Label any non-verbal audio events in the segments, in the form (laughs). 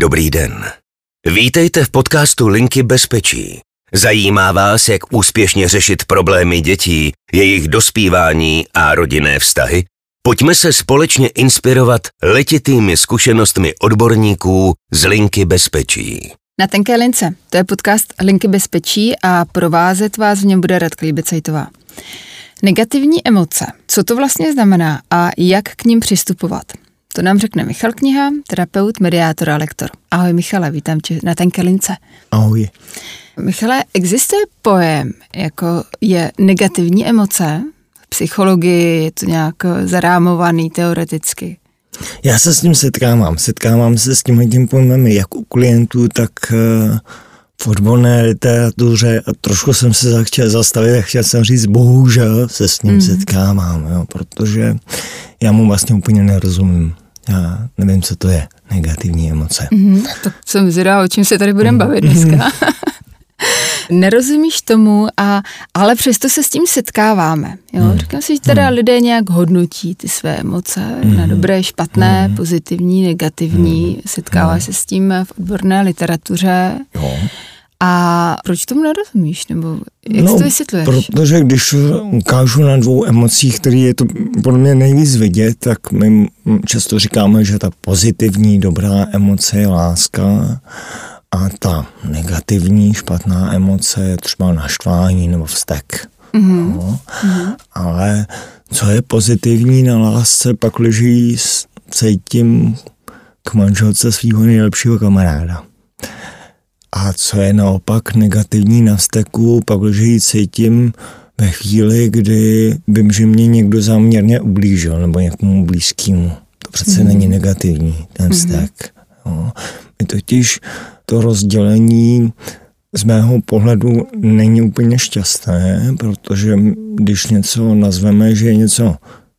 Dobrý den. Vítejte v podcastu Linky bezpečí. Zajímá vás, jak úspěšně řešit problémy dětí, jejich dospívání a rodinné vztahy? Pojďme se společně inspirovat letitými zkušenostmi odborníků z Linky bezpečí. Na tenké lince. To je podcast Linky bezpečí a provázet vás v něm bude Radka Líbecejtová. Negativní emoce. Co to vlastně znamená a jak k ním přistupovat? To nám řekne Michal Kniha, terapeut, mediátor a lektor. Ahoj Michale, vítám tě na tenké lince. Ahoj. Michale, existuje pojem, jako je negativní emoce? V psychologii je to nějak zarámovaný teoreticky. Já se s tím setkávám. Setkávám se s tím tím pojmem jak u klientů, tak eh, v odborné literatuře a trošku jsem se chtěl zastavit a chtěl jsem říct, bohužel se s ním mm. setkávám, jo, protože já mu vlastně úplně nerozumím. Já nevím, co to je, negativní emoce. Mm, tak jsem zvědavá, o čem se tady budeme mm. bavit dneska. (laughs) Nerozumíš tomu, a, ale přesto se s tím setkáváme. Jo? Mm. Říkám si, že teda mm. lidé nějak hodnotí ty své emoce mm. na dobré, špatné, mm. pozitivní, negativní. Mm. Setkává mm. se s tím v odborné literatuře. Jo. A proč tomu nerozumíš? Nebo jak no, to vysvětluješ? Protože když ukážu na dvou emocích, které je to podle mě nejvíc vidět, tak my často říkáme, že ta pozitivní, dobrá emoce je láska a ta negativní, špatná emoce je třeba naštvání nebo vztek. Mm-hmm. No, mm-hmm. Ale co je pozitivní na lásce, pak leží cítím k manželce svého nejlepšího kamaráda. A co je naopak negativní na steku, pak už ji cítím ve chvíli, kdy vím, že mě někdo záměrně ublížil, nebo někomu blízkému. To přece mm. není negativní, ten vztek. Mm. Jo. My totiž to rozdělení z mého pohledu není úplně šťastné, protože když něco nazveme, že je něco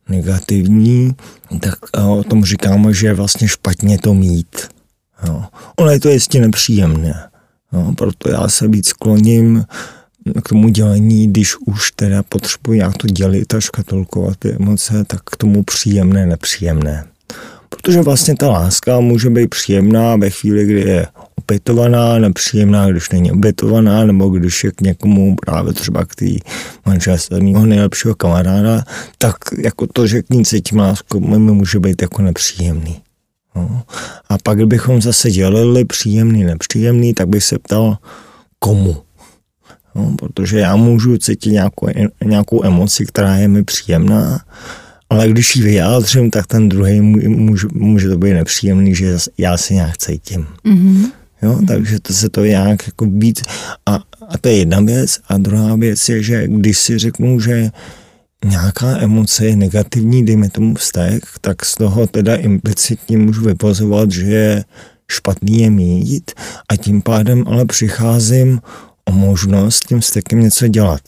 negativní, tak o tom říkáme, že je vlastně špatně to mít. Jo. Ono je to jistě nepříjemné. No, proto já se víc skloním k tomu dělení, když už teda potřebuji nějak to dělit a škatulkovat ty emoce, tak k tomu příjemné, nepříjemné. Protože vlastně ta láska může být příjemná ve chvíli, kdy je opětovaná, nepříjemná, když není opětovaná, nebo když je k někomu právě třeba k té manželství nejlepšího kamaráda, tak jako to, že k ní cítím lásku, může být jako nepříjemný. No. A pak, kdybychom zase dělali příjemný, nepříjemný, tak bych se ptal, komu. No, protože já můžu cítit nějakou, nějakou emoci, která je mi příjemná, ale když ji vyjádřím, tak ten druhý může, může to být nepříjemný, že já si nějak cítím. Mm-hmm. Jo, mm-hmm. takže to se to nějak jako být. A, a to je jedna věc. A druhá věc je, že když si řeknu, že nějaká emoce je negativní, dejme tomu vztek, tak z toho teda implicitně můžu vypozovat, že je špatný je mít a tím pádem ale přicházím o možnost tím vztekem něco dělat.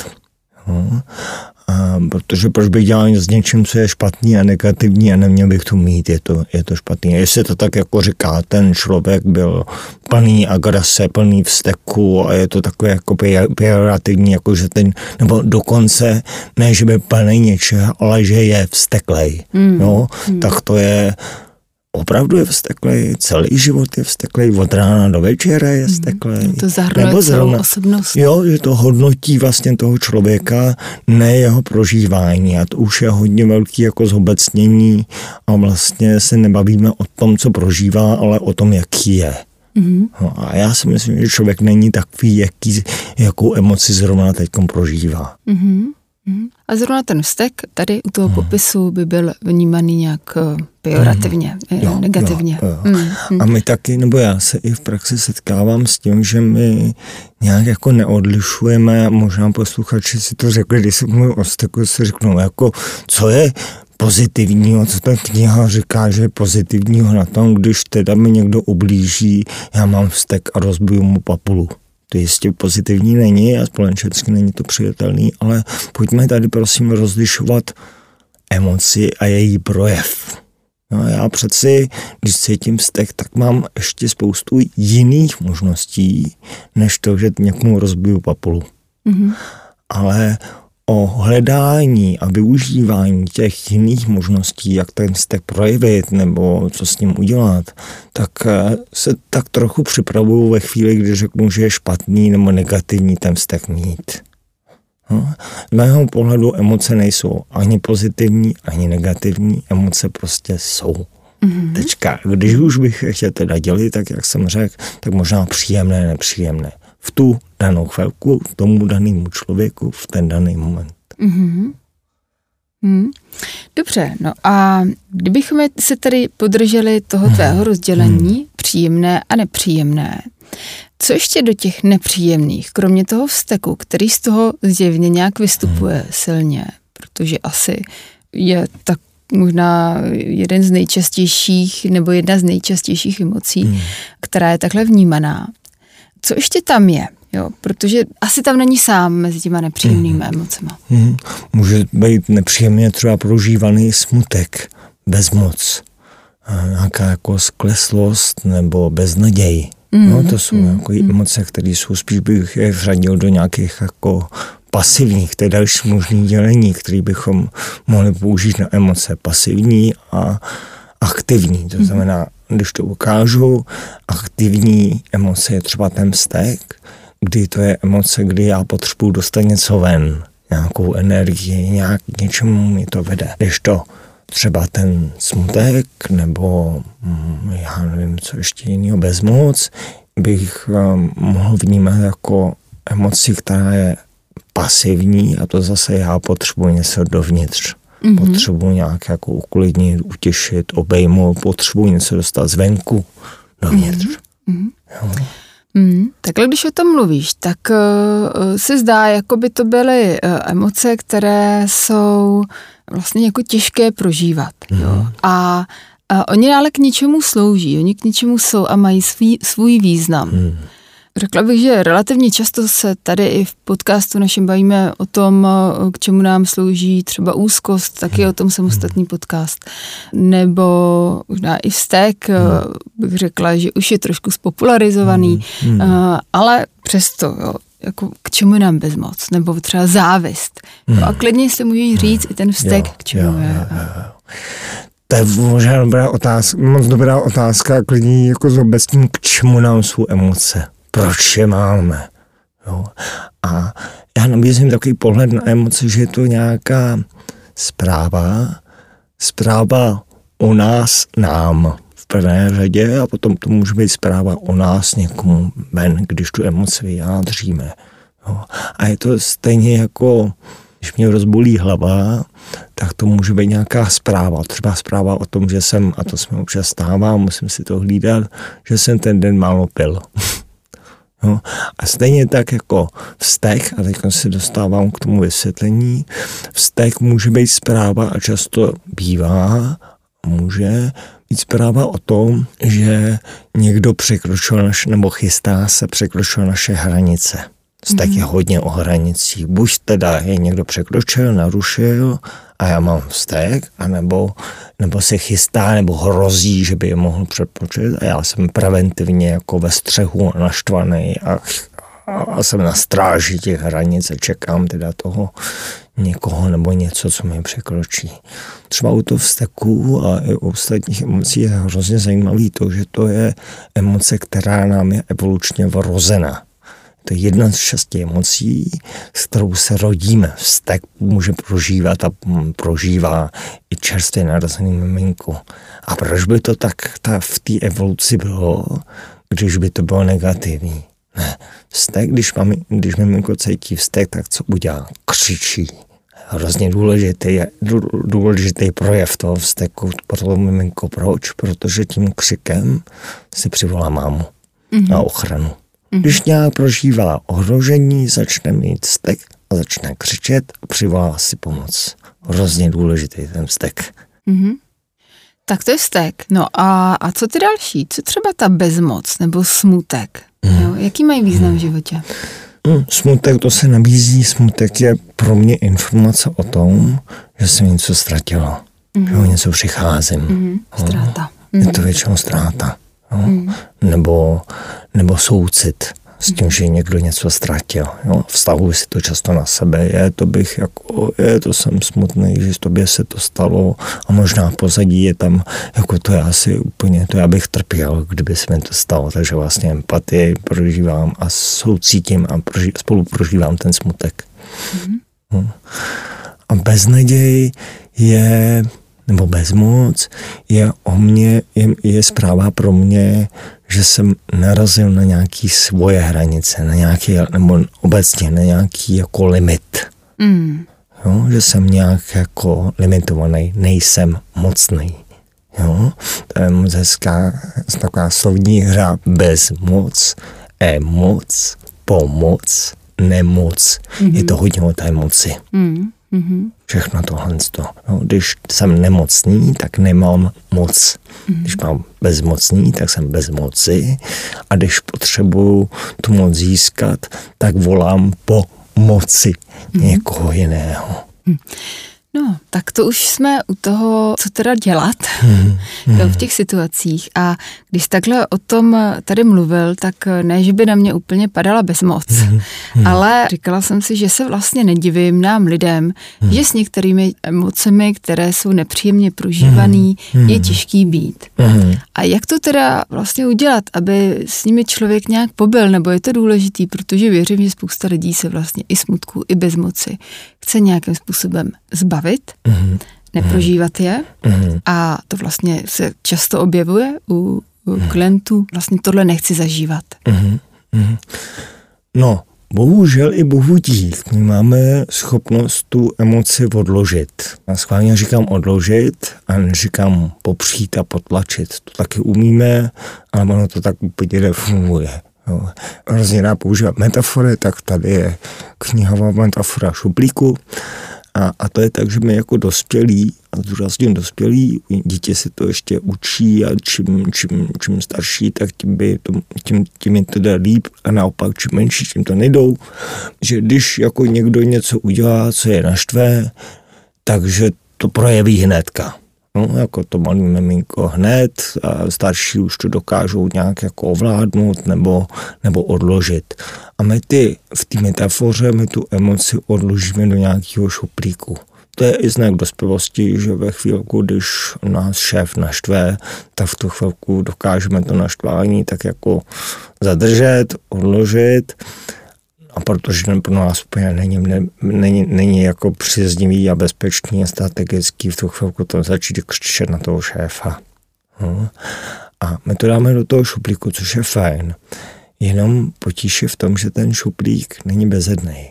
A protože proč bych dělal s něčím, co je špatný a negativní a neměl bych to mít, je to, je to špatný. Jestli to tak jako říká, ten člověk byl plný agrese, plný vzteku a je to takové jako pejorativní, jako že ten, nebo dokonce ne, že by plný něčeho, ale že je vzteklej. Mm. No, mm. tak to je opravdu je vzteklej, celý život je vzteklej, od rána do večera je vzteklej. Mm, to zahrnuje Nebo zrovna, celou osobnost. Jo, že to hodnotí vlastně toho člověka, ne jeho prožívání a to už je hodně velký jako zobecnění a vlastně se nebavíme o tom, co prožívá, ale o tom, jaký je. Mm-hmm. No a já si myslím, že člověk není takový, jaký, jakou emoci zrovna teď prožívá. Mm-hmm. Mm-hmm. A zrovna ten vztek tady u toho mm. popisu by byl vnímaný nějak eh, pejorativně, mm. jo, negativně. Jo, jo. Mm. A my taky, nebo já se i v praxi setkávám s tím, že my nějak jako neodlišujeme, možná posluchači si to řekli, když se mluví o vzteku, si řeknou, jako co je pozitivního, co ta kniha říká, že je pozitivního na tom, když teda mi někdo ublíží, já mám vztek a rozbiju mu papulu. To jistě pozitivní není a společensky není to přijatelný, ale pojďme tady prosím rozlišovat emoci a její projev. No já přeci, když cítím vztek, tak mám ještě spoustu jiných možností, než to, že někomu rozbiju papulu. Mm-hmm. Ale o hledání a využívání těch jiných možností, jak ten vztek projevit nebo co s ním udělat, tak eh, se tak trochu připravuju ve chvíli, kdy řeknu, že je špatný nebo negativní ten vztek mít. No, z mého pohledu emoce nejsou ani pozitivní, ani negativní, emoce prostě jsou. Mm-hmm. Tečka. Když už bych je chtěl teda dělit, tak jak jsem řekl, tak možná příjemné, nepříjemné. V tu danou chvilku, tomu danému člověku, v ten daný moment. Mm-hmm. Hmm. Dobře, no a kdybychom se tady podrželi toho tvého hmm. rozdělení, hmm. příjemné a nepříjemné, co ještě do těch nepříjemných, kromě toho vzteku, který z toho zjevně nějak vystupuje hmm. silně, protože asi je tak možná jeden z nejčastějších nebo jedna z nejčastějších emocí, hmm. která je takhle vnímaná. Co ještě tam je? Jo, protože asi tam není sám mezi těma nepříjemnými hmm. emocemi. Hmm. Může být nepříjemně třeba prožívaný smutek, bezmoc, nějaká jako skleslost nebo beznaděj. Mm. No, to jsou mm. jako mm. emoce, které jsou spíš bych je vřadil do nějakých jako pasivních, to je další možný dělení, který bychom mohli použít na emoce pasivní a aktivní. To mm. znamená, když to ukážu, aktivní emoce je třeba ten vztek, kdy to je emoce, kdy já potřebuji dostat něco ven, nějakou energii, nějak něčemu mi to vede. Když to třeba ten smutek nebo mm, já nevím, co ještě jiného, bezmoc, bych um, mohl vnímat jako emoci, která je pasivní a to zase já potřebuji něco dovnitř. Mm-hmm. Potřebuji nějak jako uklidnit, utěšit, obejmout, potřebuji něco dostat zvenku dovnitř. Mm-hmm. Jo. Mm, takhle když o tom mluvíš, tak uh, se zdá, jako by to byly uh, emoce, které jsou vlastně jako těžké prožívat. Mm. Jo? A, a oni ale k něčemu slouží, oni k něčemu jsou a mají svý, svůj význam. Mm. Řekla bych, že relativně často se tady i v podcastu našem bavíme o tom, k čemu nám slouží třeba úzkost, taky o tom samostatný podcast. Nebo možná i vztek, hmm. bych řekla, že už je trošku spopularizovaný, hmm. Hmm. ale přesto, jo, jako k čemu nám bezmoc, nebo třeba závist. Hmm. a klidně si můžeš říct i ten vztek, jo, k čemu jo, je. Jo, jo. To je možná dobrá otázka, moc dobrá otázka, klidně jako s obecním, k čemu nám jsou emoce proč je máme. Jo. A já nabízím takový pohled na emoce, že je to nějaká zpráva, zpráva o nás nám v prvé řadě a potom to může být zpráva o nás někomu ven, když tu emoci vyjádříme. Jo. A je to stejně jako, když mě rozbolí hlava, tak to může být nějaká zpráva. Třeba zpráva o tom, že jsem, a to se mi občas stává, musím si to hlídat, že jsem ten den málo pil. (laughs) No, a stejně tak jako vztek, a teď se dostávám k tomu vysvětlení, vztek může být zpráva a často bývá, může být zpráva o tom, že někdo překročil naše, nebo chystá se překročil naše hranice. Vztek mm-hmm. je hodně o hranicích. Buď teda je někdo překročil, narušil a já mám vztek, anebo, nebo se chystá, nebo hrozí, že by je mohl přepočet a já jsem preventivně jako ve střehu naštvaný a, a jsem na stráži těch hranic a čekám teda toho někoho nebo něco, co mi překročí. Třeba u toho vzteku a i u ostatních emocí je hrozně zajímavý to, že to je emoce, která nám je evolučně vrozená. To je jedna z šesti emocí, s kterou se rodíme. Vztek může prožívat a prožívá i čerstvě narozený miminko. A proč by to tak ta, v té evoluci bylo, když by to bylo negativní? Ne. Vztek, když, mám, když miminko cítí vztek, tak co udělá? Křičí. Hrozně důležitý, je, důležitý projev toho vzteku pro to miminko. Proč? Protože tím křikem si přivolá mámu mm-hmm. na ochranu. Mm-hmm. Když nějak prožívá ohrožení, začne mít stek a začne křičet a přivolá si pomoc. Hrozně důležitý ten stek. Mm-hmm. Tak to je stek. No a, a co ty další? Co třeba ta bezmoc nebo smutek? Mm. Jo, jaký mají význam mm. v životě? Mm, smutek to se nabízí. Smutek je pro mě informace o tom, že jsem něco ztratila. Mm. Že o něco přicházím. Mm. Ztráta. Mm. Je to většinou ztráta. No? Mm. Nebo, nebo soucit. s tím, že někdo něco ztratil. Jo. Vztahuji si to často na sebe. Je to bych jako, je to jsem smutný, že tobě se to stalo a možná pozadí je tam, jako to já si úplně, to já bych trpěl, kdyby se mi to stalo. Takže vlastně empatii prožívám a soucítím a proži, spolu prožívám ten smutek. Mm-hmm. A beznaděj je nebo bezmoc, je o mě, je, je zpráva pro mě, že jsem narazil na nějaký svoje hranice, na nějaký, nebo obecně na nějaký jako limit. Mm. Jo, že jsem nějak jako limitovaný, nejsem mocný. Jo, to je moc hezká taková slovní hra bez moc, emoc, pomoc, nemoc. Mm-hmm. Je to hodně o té moci. Mm. Mm-hmm. Všechno tohle. No, když jsem nemocný, tak nemám moc. Mm-hmm. Když mám bezmocný, tak jsem bez moci. A když potřebuju tu moc získat, tak volám po moci mm-hmm. někoho jiného. Mm. No, tak to už jsme u toho, co teda dělat hmm. (laughs) v těch situacích. A když takhle o tom tady mluvil, tak ne, že by na mě úplně padala bezmoc, hmm. ale říkala jsem si, že se vlastně nedivím nám lidem, hmm. že s některými emocemi, které jsou nepříjemně prožívaný, hmm. je těžký být. Hmm. A jak to teda vlastně udělat, aby s nimi člověk nějak pobyl, nebo je to důležitý, protože věřím, že spousta lidí se vlastně i smutku, i bezmoci chce nějakým způsobem zbavit, mm-hmm. neprožívat je mm-hmm. a to vlastně se často objevuje u, u mm-hmm. klientů. Vlastně tohle nechci zažívat. Mm-hmm. No, bohužel i bohu dík, my máme schopnost tu emoci odložit. Já schválně říkám odložit a neříkám popřít a potlačit. To taky umíme, ale ono to tak úplně nefunguje. Hrozně rád používat metafory, tak tady je knihová metafora šuplíku. A, a to je tak, že my jako dospělí, a zdůrazním dospělí, dítě se to ještě učí a čím, čím, čím starší, tak tím, by to, tím, tím je to jde líp a naopak čím menší, tím to nejdou. Že když jako někdo něco udělá, co je naštvé, takže to projeví hnedka. No, jako to malý miminko hned, a starší už to dokážou nějak jako ovládnout nebo, nebo odložit. A my ty, v té metafoře my tu emoci odložíme do nějakého šuplíku. To je i znak dospělosti, že ve chvílku, když nás šéf naštve, tak v tu chvilku dokážeme to naštvání tak jako zadržet, odložit a protože ten pro nás úplně není, ne, není, není jako příznivý a bezpečný a strategický, v tu chvilku to začít křičet na toho šéfa. No. A my to dáme do toho šuplíku, což je fajn. Jenom potíž je v tom, že ten šuplík není bezedný.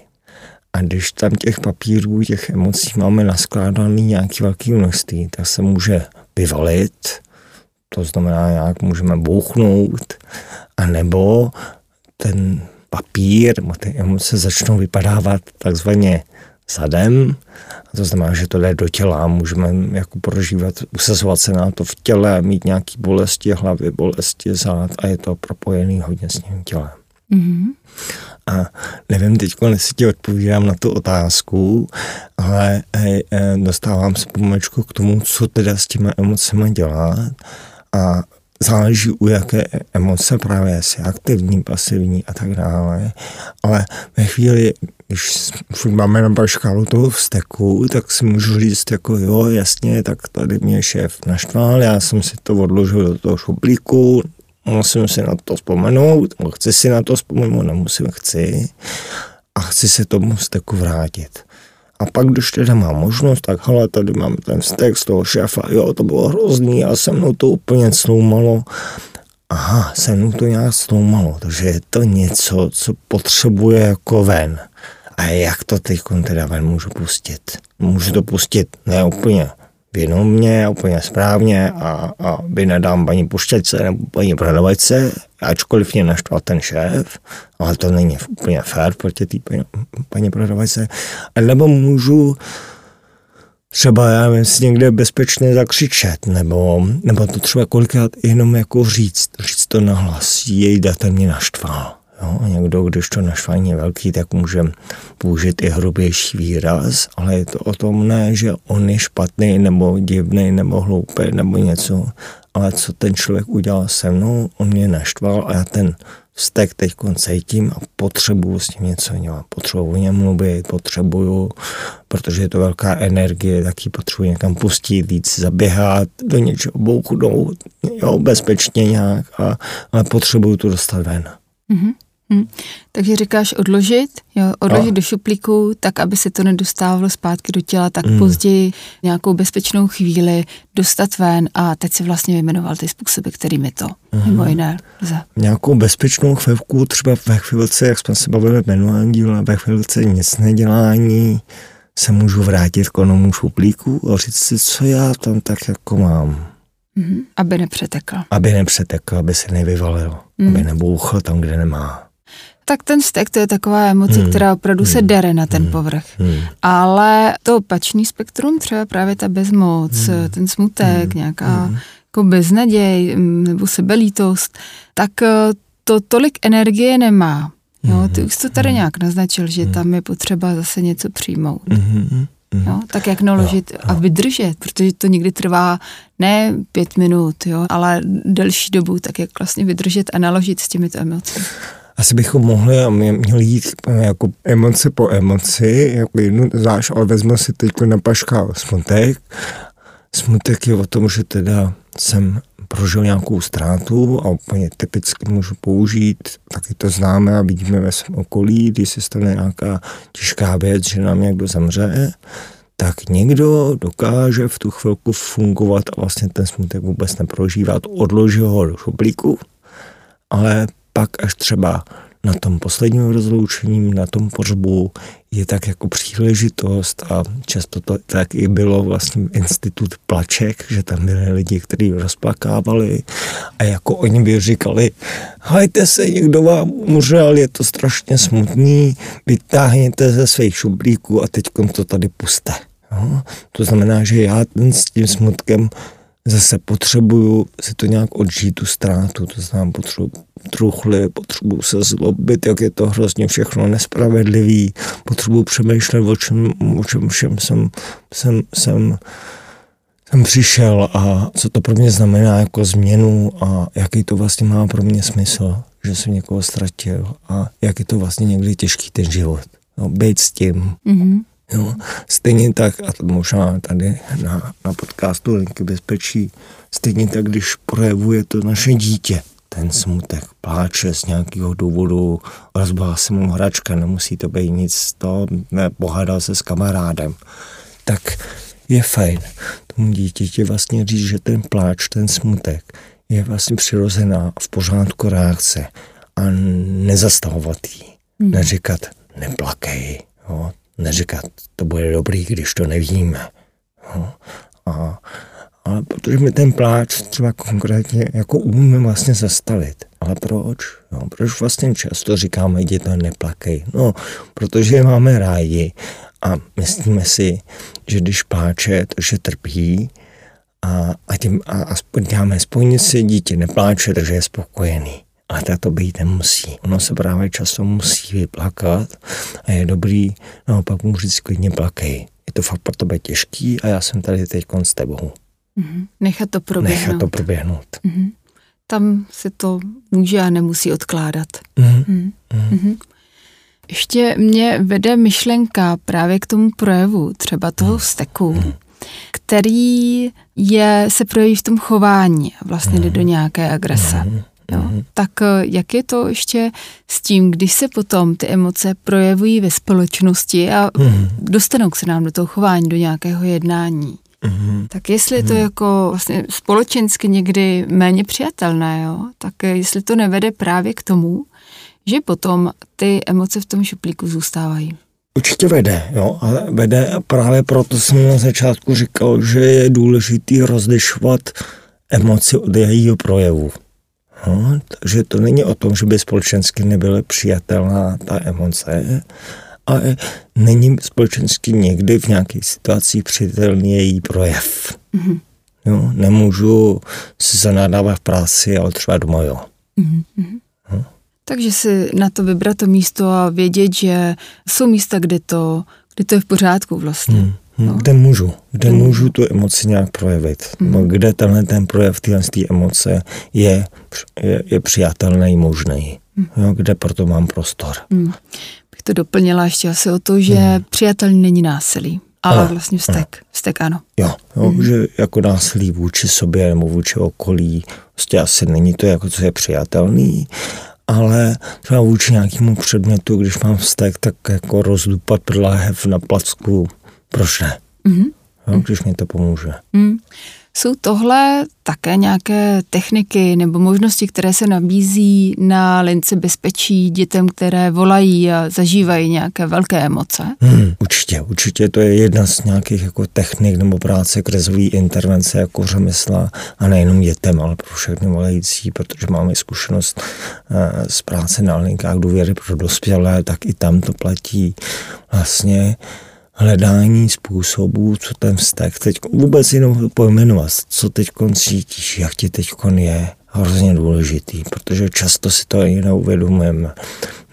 A když tam těch papírů, těch emocí máme naskládaný nějaký velký množství, tak se může vyvalit, to znamená, nějak můžeme bouchnout, anebo ten papír, ty emoce začnou vypadávat takzvaně zadem, a to znamená, že to jde do těla, můžeme jako prožívat, usazovat se na to v těle, mít nějaké bolesti hlavy, bolesti zád a je to propojený hodně s tím tělem. Mm-hmm. A nevím teď, jestli ti odpovídám na tu otázku, ale hej, eh, dostávám se pomečku k tomu, co teda s těma emocemi dělat. A záleží u jaké emoce právě jestli aktivní, pasivní a tak dále. Ale ve chvíli, když máme na škálu toho vzteku, tak si můžu říct jako jo, jasně, tak tady mě šéf naštval, já jsem si to odložil do toho šuplíku, musím si na to vzpomenout, chci si na to vzpomenout, nemusím, chci a chci se tomu vzteku vrátit. A pak, když teda mám možnost, tak hele, tady mám ten vztek z toho šéfa, jo, to bylo hrozný a se mnou to úplně sloumalo. Aha, se mnou to nějak sloumalo, takže je to něco, co potřebuje jako ven. A jak to teď teda ven můžu pustit? Můžu to pustit ne úplně vědomně, úplně správně a, a by nedám paní puštěčce nebo paní prodavačce, ačkoliv mě naštval ten šéf, ale to není úplně fér proti té paní, paní prodavačce. Nebo můžu třeba, já nevím, si někde bezpečně zakřičet, nebo, nebo to třeba kolikrát jenom jako říct, říct to nahlas, jej data mě naštval. Jo, a někdo, když to naštvání je velký, tak může použít i hrubější výraz, ale je to o tom ne, že on je špatný, nebo divný, nebo hloupý, nebo něco, ale co ten člověk udělal se mnou, on mě naštval a já ten vztek teď cítím a potřebuju s tím něco dělat. Potřebuju o něm mluvit, potřebuju, protože je to velká energie, tak ji potřebuji někam pustit, víc zaběhat, do něčeho bouchnout, jo, bezpečně nějak, a, ale potřebuju to dostat ven. Mm-hmm. Hmm. Takže říkáš odložit, jo, odložit a. do šuplíku, tak aby se to nedostávalo zpátky do těla, tak hmm. později nějakou bezpečnou chvíli dostat ven a teď si vlastně vyjmenoval ty způsoby, kterými to hmm. mimo jiné lze. Nějakou bezpečnou chvilku, třeba ve chvilce, jak jsme se bavili v minulém díle, ve chvilce nic nedělání, se můžu vrátit k onomu šuplíku a říct si, co já tam tak jako mám. Mm-hmm. Aby nepřetekl. Aby nepřetekl, aby se nevyvalil, mm. aby nebouchl tam, kde nemá. Tak ten vztek to je taková emoce, hmm. která opravdu hmm. se dere na ten hmm. povrch. Hmm. Ale to opačný spektrum, třeba právě ta bezmoc, hmm. ten smutek, hmm. nějaká hmm. jako beznaděj mm, nebo sebelítost, tak eh, to tolik energie nemá. Jo, ty už to tady hmm. nějak naznačil, že hmm. tam je potřeba zase něco přijmout. Hmm. Jo, tak jak naložit jo, jo. a vydržet, protože to někdy trvá ne pět minut, jo, ale delší dobu, tak jak vlastně vydržet a naložit s těmito emocemi asi bychom mohli a měli jít jako emoce po emoci, jako jednu zvlášť, ale vezmu si teď na paška smutek. Smutek je o tom, že teda jsem prožil nějakou ztrátu a úplně typicky můžu použít, taky to známe a vidíme ve svém okolí, když se stane nějaká těžká věc, že nám někdo zemře, tak někdo dokáže v tu chvilku fungovat a vlastně ten smutek vůbec neprožívat, odloží ho do šuplíku, ale pak až třeba na tom posledním rozloučení, na tom pořbu je tak jako příležitost a často to tak i bylo vlastně institut plaček, že tam byli lidi, kteří rozplakávali a jako oni by říkali, hajte se, někdo vám umřel, je to strašně smutný, vytáhněte ze svých šuplíků a teď to tady puste. No? To znamená, že já ten s tím smutkem zase potřebuju si to nějak odžít, tu ztrátu, to znám, potřebuji truchly, potřebuji se zlobit, jak je to hrozně všechno nespravedlivý, potřebuji přemýšlet, o čem, o čem všem jsem, jsem, jsem, jsem přišel a co to pro mě znamená jako změnu a jaký to vlastně má pro mě smysl, že jsem někoho ztratil a jak je to vlastně někdy těžký ten život. No, být s tím. Mm-hmm. Jo. Stejně tak, a to možná tady na, na podcastu Linky bezpečí, stejně tak, když projevuje to naše dítě, ten smutek, pláče z nějakého důvodu, rozbala se mu hračka, nemusí to být nic, to pohádal se s kamarádem, tak je fajn tomu dítěti vlastně říct, že ten pláč, ten smutek je vlastně přirozená v pořádku reakce a nezastavovat jí, hmm. neříkat neplakej, jo, neříkat, to bude dobrý, když to nevíme. No. A, ale protože mi ten pláč třeba konkrétně jako umíme vlastně zastavit. Ale proč? No, proč vlastně často říkáme dětem neplakej? No, protože je máme rádi a myslíme si, že když pláče, takže trpí a, a, tím, a, a děláme spojnici, dítě nepláče, takže je spokojený. Ale tak to být nemusí. Ono se právě často musí vyplakat a je dobrý, naopak mu říct klidně plakej. Je to fakt pro tebe těžký a já jsem tady teď s tebou. Mm-hmm. Nechat to proběhnout. Nechat to proběhnout. Mm-hmm. Tam se to může a nemusí odkládat. Mm-hmm. Mm-hmm. Ještě mě vede myšlenka právě k tomu projevu, třeba toho vzteku, mm. který je, se projeví v tom chování a vlastně jde do nějaké agrese. Mm. Jo. Mm-hmm. Tak eh, jak je to ještě s tím, když se potom ty emoce projevují ve společnosti a mm-hmm. dostanou se nám do toho chování, do nějakého jednání? Mm-hmm. Tak jestli je to mm-hmm. jako vlastně společensky někdy méně přijatelné, jo, tak eh, jestli to nevede právě k tomu, že potom ty emoce v tom šuplíku zůstávají. Určitě vede, jo, ale vede právě proto jsem na začátku říkal, že je důležitý rozlišovat emoci od jejího projevu. No, takže to není o tom, že by společensky nebyla přijatelná ta emoce, ale není společensky někdy v nějakých situacích přijatelný její projev. Mm-hmm. Jo, nemůžu si zanádávat v práci, ale třeba doma jo. Mm-hmm. No. Takže si na to vybrat to místo a vědět, že jsou místa, kde to, kde to je v pořádku vlastně. Mm. No. Kde můžu, kde mm. můžu tu emoci nějak projevit. Mm. No, kde tenhle ten projev téhle emoce je, je, je přijatelný, možný. jo, kde proto mám prostor. Hmm. Bych to doplnila ještě asi o to, že hmm. přijatelný není násilí, ale ano, vlastně vztek. Ano. Vztek ano. Jo, jo hmm. že jako násilí vůči sobě nebo vůči okolí, prostě asi není to jako, co je přijatelný, ale třeba vůči nějakému předmětu, když mám vztek, tak jako rozdupat prdláhev na placku, proč ne? Mm-hmm. Jo, když mi to pomůže. Mm. Jsou tohle také nějaké techniky nebo možnosti, které se nabízí na lince bezpečí dětem, které volají a zažívají nějaké velké emoce? Hmm, určitě, určitě to je jedna z nějakých jako technik nebo práce krizové intervence jako řemesla a nejenom dětem, ale pro všechny volající, protože máme zkušenost eh, z práce na linkách důvěry pro dospělé, tak i tam to platí vlastně hledání způsobů, co ten vztah teď, vůbec jenom pojmenovat, co teď cítíš, jak ti teď je hrozně důležitý, protože často si to ani neuvědomujeme.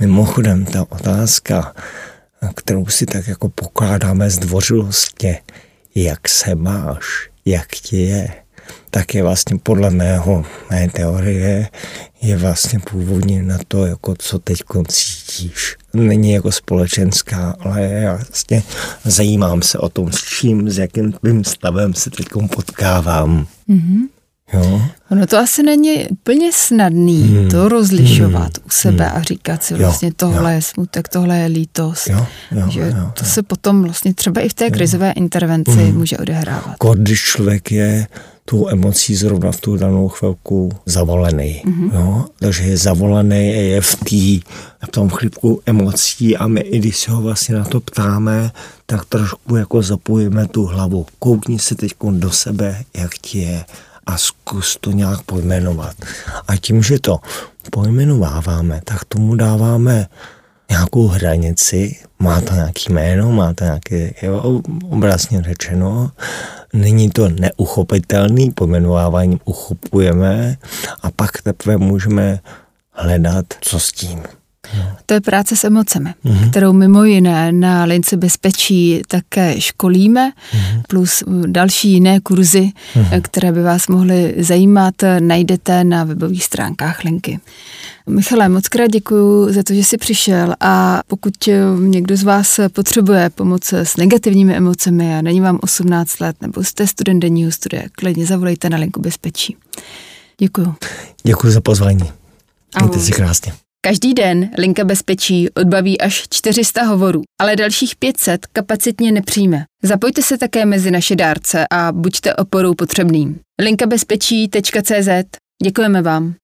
Mimochodem, ta otázka, kterou si tak jako pokládáme zdvořilostně, jak se máš, jak ti je, tak je vlastně podle mého, mé teorie, je vlastně původně na to, jako co teď cítíš. Není jako společenská, ale já vlastně zajímám se o tom, s čím, s jakým tvým stavem se teď potkávám. Mm-hmm. Jo. Ono to asi není úplně snadný hmm. to rozlišovat hmm. u sebe hmm. a říkat si vlastně jo. tohle jo. je smutek, tohle je lítost. Jo. Jo. Že jo. to jo. se potom vlastně třeba i v té krizové jo. intervenci hmm. může odehrávat. Když člověk je tu emocí zrovna v tu danou chvilku zavolený. Mm-hmm. Jo? Takže je zavolený, je v, tý, v tom chlipku emocí a my, i když se ho vlastně na to ptáme, tak trošku jako zapojíme tu hlavu. Koukni se teď do sebe, jak ti je a zkus to nějak pojmenovat. A tím, že to pojmenováváme, tak tomu dáváme nějakou hranici, má to nějaký jméno, má to nějaké, jo, obrazně řečeno, není to neuchopitelný, pojmenováváním uchopujeme a pak teprve můžeme hledat, co s tím. To je práce s emocemi, mm-hmm. kterou mimo jiné na lince bezpečí také školíme, mm-hmm. plus další jiné kurzy, mm-hmm. které by vás mohly zajímat, najdete na webových stránkách linky. Michale, moc krát děkuji za to, že jsi přišel a pokud někdo z vás potřebuje pomoc s negativními emocemi a není vám 18 let nebo jste student denního studia, klidně zavolejte na linku bezpečí. Děkuji. Děkuji za pozvání. Mějte si krásně. Každý den linka bezpečí odbaví až 400 hovorů, ale dalších 500 kapacitně nepřijme. Zapojte se také mezi naše dárce a buďte oporou potřebným. linkabezpečí.cz Děkujeme vám.